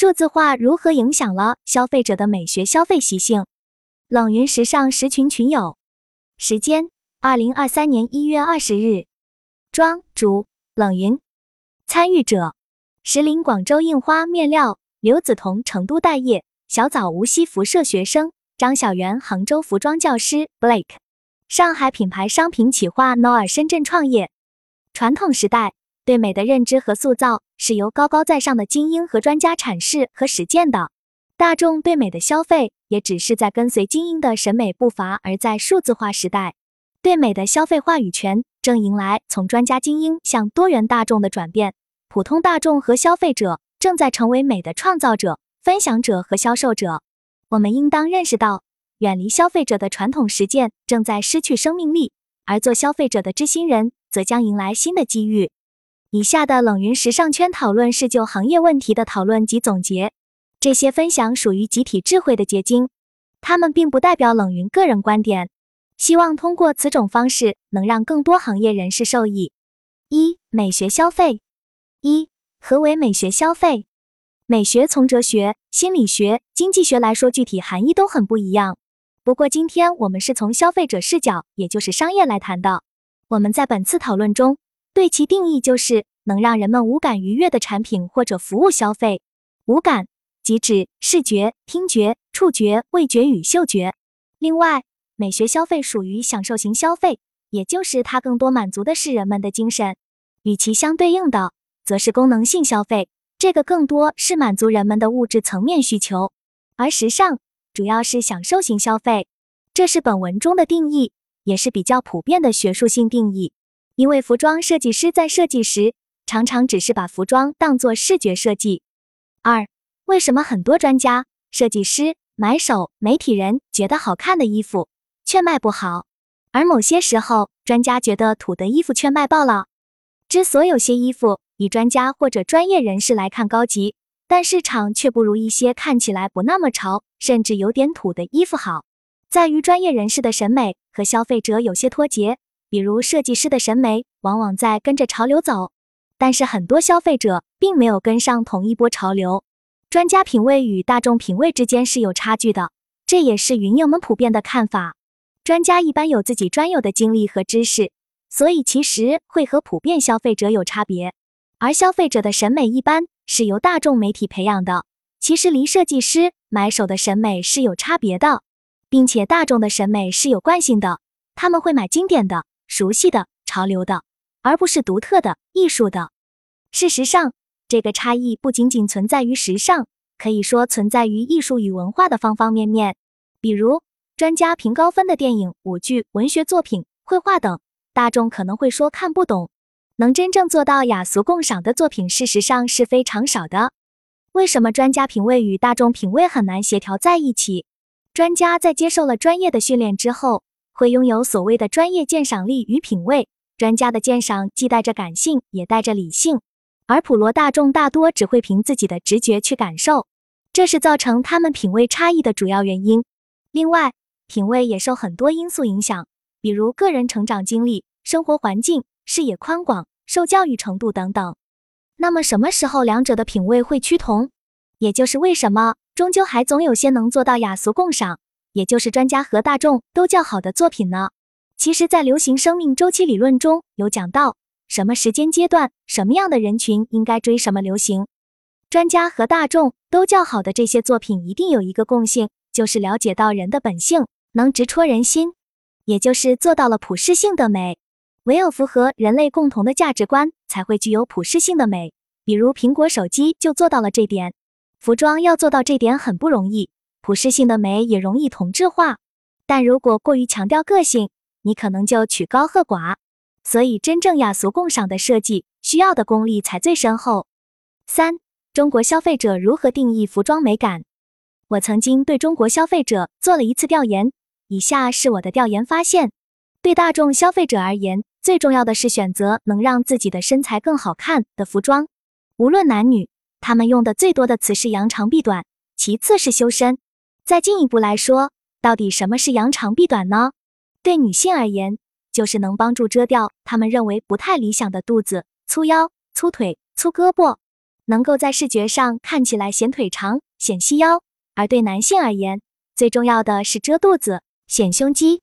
数字化如何影响了消费者的美学消费习性？冷云时尚十群群友，时间：二零二三年一月二十日，庄主冷云，参与者：石林广州印花面料，刘梓彤成都待业，小枣无锡辐射学生，张小媛杭州服装教师，Blake，上海品牌商品企划 Noah 深圳创业。传统时代对美的认知和塑造是由高高在上的精英和专家阐释和实践的，大众对美的消费。也只是在跟随精英的审美步伐，而在数字化时代，对美的消费话语权正迎来从专家精英向多元大众的转变。普通大众和消费者正在成为美的创造者、分享者和销售者。我们应当认识到，远离消费者的传统实践正在失去生命力，而做消费者的知心人则将迎来新的机遇。以下的冷云时尚圈讨论是就行业问题的讨论及总结。这些分享属于集体智慧的结晶，他们并不代表冷云个人观点。希望通过此种方式，能让更多行业人士受益。一、美学消费。一、何为美学消费？美学从哲学、心理学、经济学来说，具体含义都很不一样。不过今天我们是从消费者视角，也就是商业来谈的。我们在本次讨论中对其定义就是能让人们无感愉悦的产品或者服务消费。无感。即指视觉、听觉、触觉、味觉与嗅觉。另外，美学消费属于享受型消费，也就是它更多满足的是人们的精神。与其相对应的，则是功能性消费，这个更多是满足人们的物质层面需求。而时尚主要是享受型消费，这是本文中的定义，也是比较普遍的学术性定义。因为服装设计师在设计时，常常只是把服装当作视觉设计。二为什么很多专家、设计师、买手、媒体人觉得好看的衣服却卖不好，而某些时候专家觉得土的衣服却卖爆了？之所以有些衣服以专家或者专业人士来看高级，但市场却不如一些看起来不那么潮，甚至有点土的衣服好，在于专业人士的审美和消费者有些脱节。比如设计师的审美往往在跟着潮流走，但是很多消费者并没有跟上同一波潮流。专家品味与大众品味之间是有差距的，这也是云友们普遍的看法。专家一般有自己专有的经历和知识，所以其实会和普遍消费者有差别。而消费者的审美一般是由大众媒体培养的，其实离设计师、买手的审美是有差别的，并且大众的审美是有惯性的，他们会买经典的、熟悉的、潮流的，而不是独特的、艺术的。事实上。这个差异不仅仅存在于时尚，可以说存在于艺术与文化的方方面面。比如，专家评高分的电影、舞剧、文学作品、绘画等，大众可能会说看不懂。能真正做到雅俗共赏的作品，事实上是非常少的。为什么专家品味与大众品味很难协调在一起？专家在接受了专业的训练之后，会拥有所谓的专业鉴赏力与品味。专家的鉴赏既带着感性，也带着理性。而普罗大众大多只会凭自己的直觉去感受，这是造成他们品味差异的主要原因。另外，品味也受很多因素影响，比如个人成长经历、生活环境、视野宽广、受教育程度等等。那么，什么时候两者的品味会趋同？也就是为什么终究还总有些能做到雅俗共赏，也就是专家和大众都较好的作品呢？其实，在流行生命周期理论中有讲到。什么时间阶段，什么样的人群应该追什么流行？专家和大众都较好的这些作品，一定有一个共性，就是了解到人的本性，能直戳人心，也就是做到了普适性的美。唯有符合人类共同的价值观，才会具有普适性的美。比如苹果手机就做到了这点。服装要做到这点很不容易，普适性的美也容易同质化。但如果过于强调个性，你可能就曲高和寡。所以，真正雅俗共赏的设计需要的功力才最深厚。三、中国消费者如何定义服装美感？我曾经对中国消费者做了一次调研，以下是我的调研发现：对大众消费者而言，最重要的是选择能让自己的身材更好看的服装，无论男女，他们用的最多的词是扬长避短，其次是修身。再进一步来说，到底什么是扬长避短呢？对女性而言，就是能帮助遮掉她们认为不太理想的肚子、粗腰、粗腿、粗胳膊。能够在视觉上看起来显腿长、显细腰；而对男性而言，最重要的是遮肚子、显胸肌。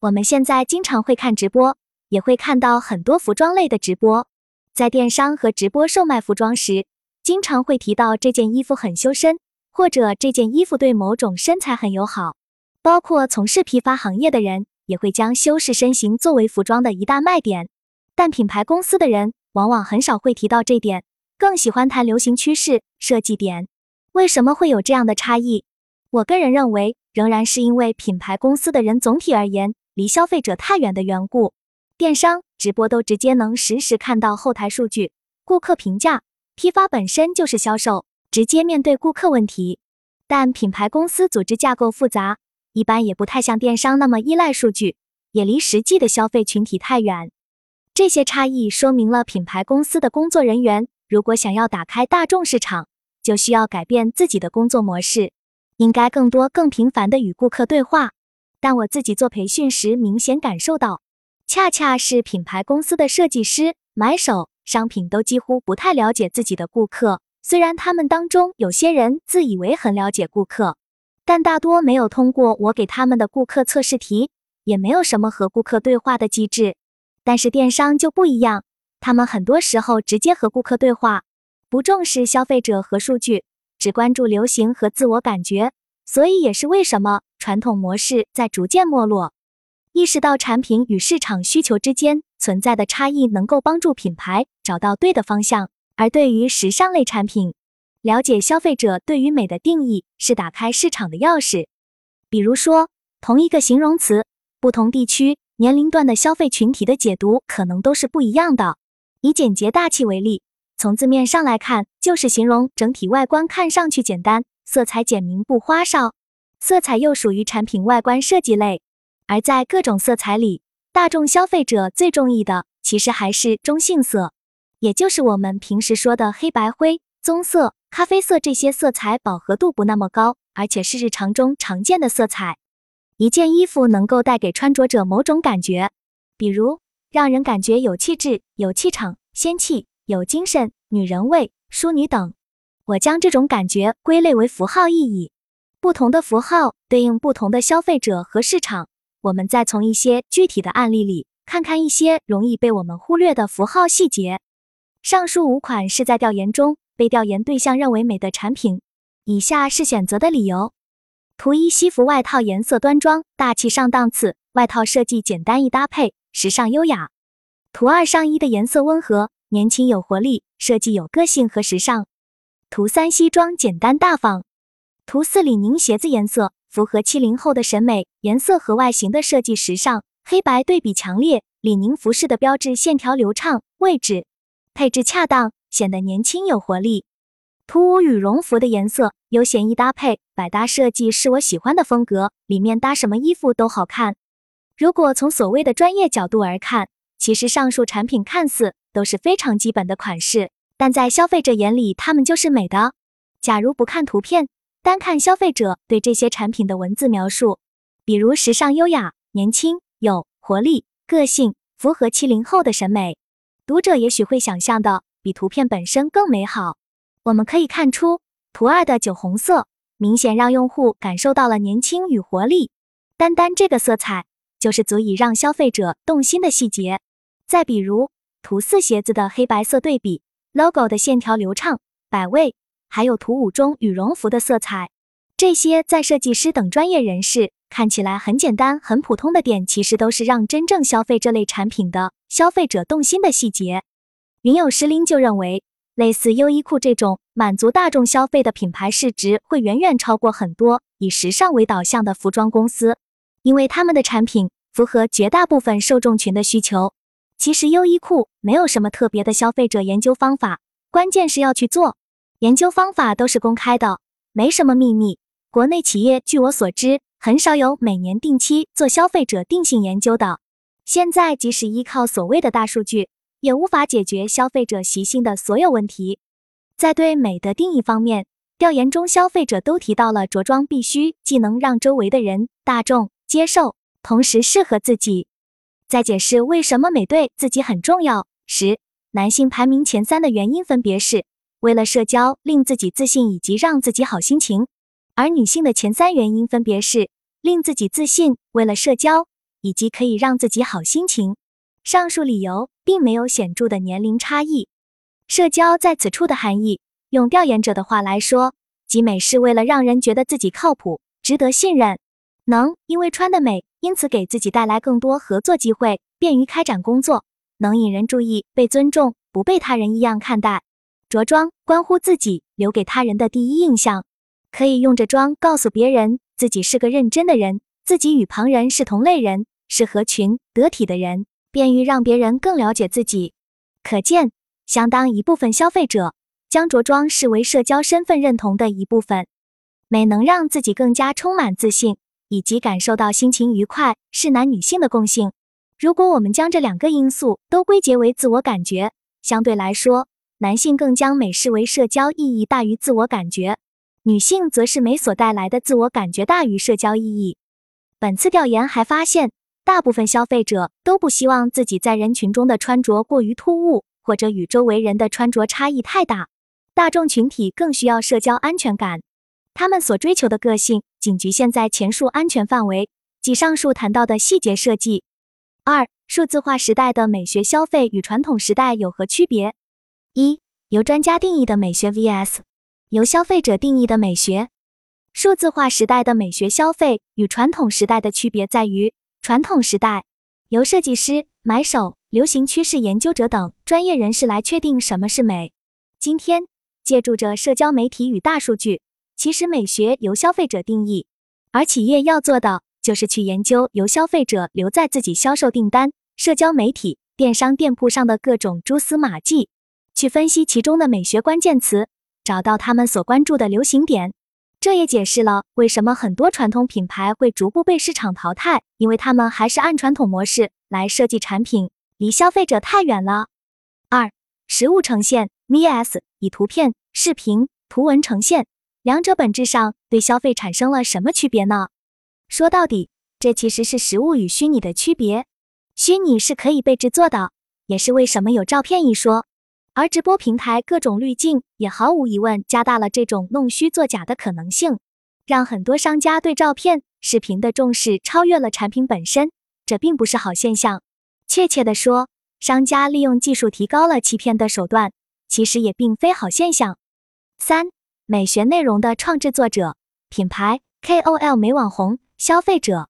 我们现在经常会看直播，也会看到很多服装类的直播。在电商和直播售卖服装时，经常会提到这件衣服很修身，或者这件衣服对某种身材很友好。包括从事批发行业的人，也会将修饰身形作为服装的一大卖点。但品牌公司的人往往很少会提到这点，更喜欢谈流行趋势、设计点。为什么会有这样的差异？我个人认为，仍然是因为品牌公司的人总体而言。离消费者太远的缘故，电商直播都直接能实时看到后台数据、顾客评价。批发本身就是销售，直接面对顾客问题。但品牌公司组织架构复杂，一般也不太像电商那么依赖数据，也离实际的消费群体太远。这些差异说明了品牌公司的工作人员如果想要打开大众市场，就需要改变自己的工作模式，应该更多、更频繁的与顾客对话。但我自己做培训时，明显感受到，恰恰是品牌公司的设计师、买手、商品都几乎不太了解自己的顾客。虽然他们当中有些人自以为很了解顾客，但大多没有通过我给他们的顾客测试题，也没有什么和顾客对话的机制。但是电商就不一样，他们很多时候直接和顾客对话，不重视消费者和数据，只关注流行和自我感觉。所以也是为什么。传统模式在逐渐没落，意识到产品与市场需求之间存在的差异，能够帮助品牌找到对的方向。而对于时尚类产品，了解消费者对于美的定义是打开市场的钥匙。比如说，同一个形容词，不同地区、年龄段的消费群体的解读可能都是不一样的。以简洁大气为例，从字面上来看，就是形容整体外观看上去简单，色彩简明不花哨。色彩又属于产品外观设计类，而在各种色彩里，大众消费者最中意的其实还是中性色，也就是我们平时说的黑白灰、棕色、咖啡色这些色彩饱和度不那么高，而且是日常中常见的色彩。一件衣服能够带给穿着者某种感觉，比如让人感觉有气质、有气场、仙气、有精神、女人味、淑女等。我将这种感觉归类为符号意义。不同的符号对应不同的消费者和市场。我们再从一些具体的案例里看看一些容易被我们忽略的符号细节。上述五款是在调研中被调研对象认为美的产品。以下是选择的理由：图一西服外套颜色端庄大气上档次，外套设计简单易搭配，时尚优雅；图二上衣的颜色温和，年轻有活力，设计有个性和时尚；图三西装简单大方。图四李宁鞋子颜色符合七零后的审美，颜色和外形的设计时尚，黑白对比强烈。李宁服饰的标志线条流畅，位置配置恰当，显得年轻有活力。图五羽绒服的颜色有显易搭配，百搭设计是我喜欢的风格，里面搭什么衣服都好看。如果从所谓的专业角度而看，其实上述产品看似都是非常基本的款式，但在消费者眼里，它们就是美的。假如不看图片。单看消费者对这些产品的文字描述，比如时尚、优雅、年轻、有活力、个性，符合七零后的审美，读者也许会想象的比图片本身更美好。我们可以看出，图二的酒红色明显让用户感受到了年轻与活力，单单这个色彩就是足以让消费者动心的细节。再比如图四鞋子的黑白色对比，logo 的线条流畅，百味。还有图五中羽绒服的色彩，这些在设计师等专业人士看起来很简单、很普通的点，其实都是让真正消费这类产品的消费者动心的细节。云有石林就认为，类似优衣库这种满足大众消费的品牌，市值会远远超过很多以时尚为导向的服装公司，因为他们的产品符合绝大部分受众群的需求。其实优衣库没有什么特别的消费者研究方法，关键是要去做。研究方法都是公开的，没什么秘密。国内企业据我所知，很少有每年定期做消费者定性研究的。现在即使依靠所谓的大数据，也无法解决消费者习性的所有问题。在对美的定义方面，调研中消费者都提到了着装必须既能让周围的人大众接受，同时适合自己。在解释为什么美对自己很重要时，男性排名前三的原因分别是。为了社交令自己自信以及让自己好心情，而女性的前三原因分别是令自己自信、为了社交以及可以让自己好心情。上述理由并没有显著的年龄差异。社交在此处的含义，用调研者的话来说，集美是为了让人觉得自己靠谱、值得信任，能因为穿的美，因此给自己带来更多合作机会，便于开展工作，能引人注意、被尊重，不被他人异样看待。着装关乎自己留给他人的第一印象，可以用着装告诉别人自己是个认真的人，自己与旁人是同类人，是合群得体的人，便于让别人更了解自己。可见，相当一部分消费者将着装视为社交身份认同的一部分。美能让自己更加充满自信，以及感受到心情愉快，是男女性的共性。如果我们将这两个因素都归结为自我感觉，相对来说。男性更将美视为社交意义大于自我感觉，女性则是美所带来的自我感觉大于社交意义。本次调研还发现，大部分消费者都不希望自己在人群中的穿着过于突兀，或者与周围人的穿着差异太大。大众群体更需要社交安全感，他们所追求的个性仅局限在前述安全范围及上述谈到的细节设计。二、数字化时代的美学消费与传统时代有何区别？一由专家定义的美学 vs 由消费者定义的美学。数字化时代的美学消费与传统时代的区别在于，传统时代由设计师、买手、流行趋势研究者等专业人士来确定什么是美。今天，借助着社交媒体与大数据，其实美学由消费者定义，而企业要做的就是去研究由消费者留在自己销售订单、社交媒体、电商店铺上的各种蛛丝马迹。去分析其中的美学关键词，找到他们所关注的流行点。这也解释了为什么很多传统品牌会逐步被市场淘汰，因为他们还是按传统模式来设计产品，离消费者太远了。二、实物呈现 vs 以图片、视频、图文呈现，两者本质上对消费产生了什么区别呢？说到底，这其实是实物与虚拟的区别。虚拟是可以被制作的，也是为什么有照片一说。而直播平台各种滤镜也毫无疑问加大了这种弄虚作假的可能性，让很多商家对照片、视频的重视超越了产品本身，这并不是好现象。确切的说，商家利用技术提高了欺骗的手段，其实也并非好现象。三、美学内容的创制作者、品牌、KOL、美网红、消费者，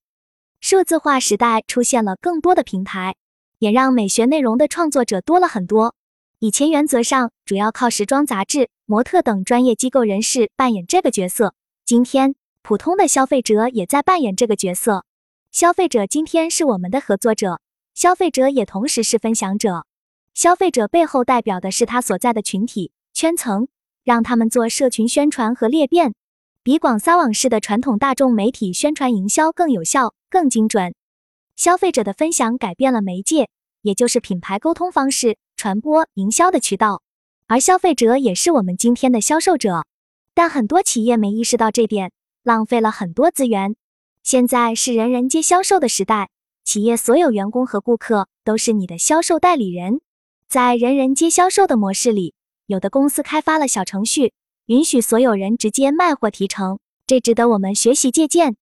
数字化时代出现了更多的平台，也让美学内容的创作者多了很多。以前原则上主要靠时装杂志、模特等专业机构人士扮演这个角色，今天普通的消费者也在扮演这个角色。消费者今天是我们的合作者，消费者也同时是分享者。消费者背后代表的是他所在的群体圈层，让他们做社群宣传和裂变，比广撒网式的传统大众媒体宣传营销更有效、更精准。消费者的分享改变了媒介，也就是品牌沟通方式。传播营销的渠道，而消费者也是我们今天的销售者，但很多企业没意识到这点，浪费了很多资源。现在是人人皆销售的时代，企业所有员工和顾客都是你的销售代理人。在人人皆销售的模式里，有的公司开发了小程序，允许所有人直接卖货提成，这值得我们学习借鉴。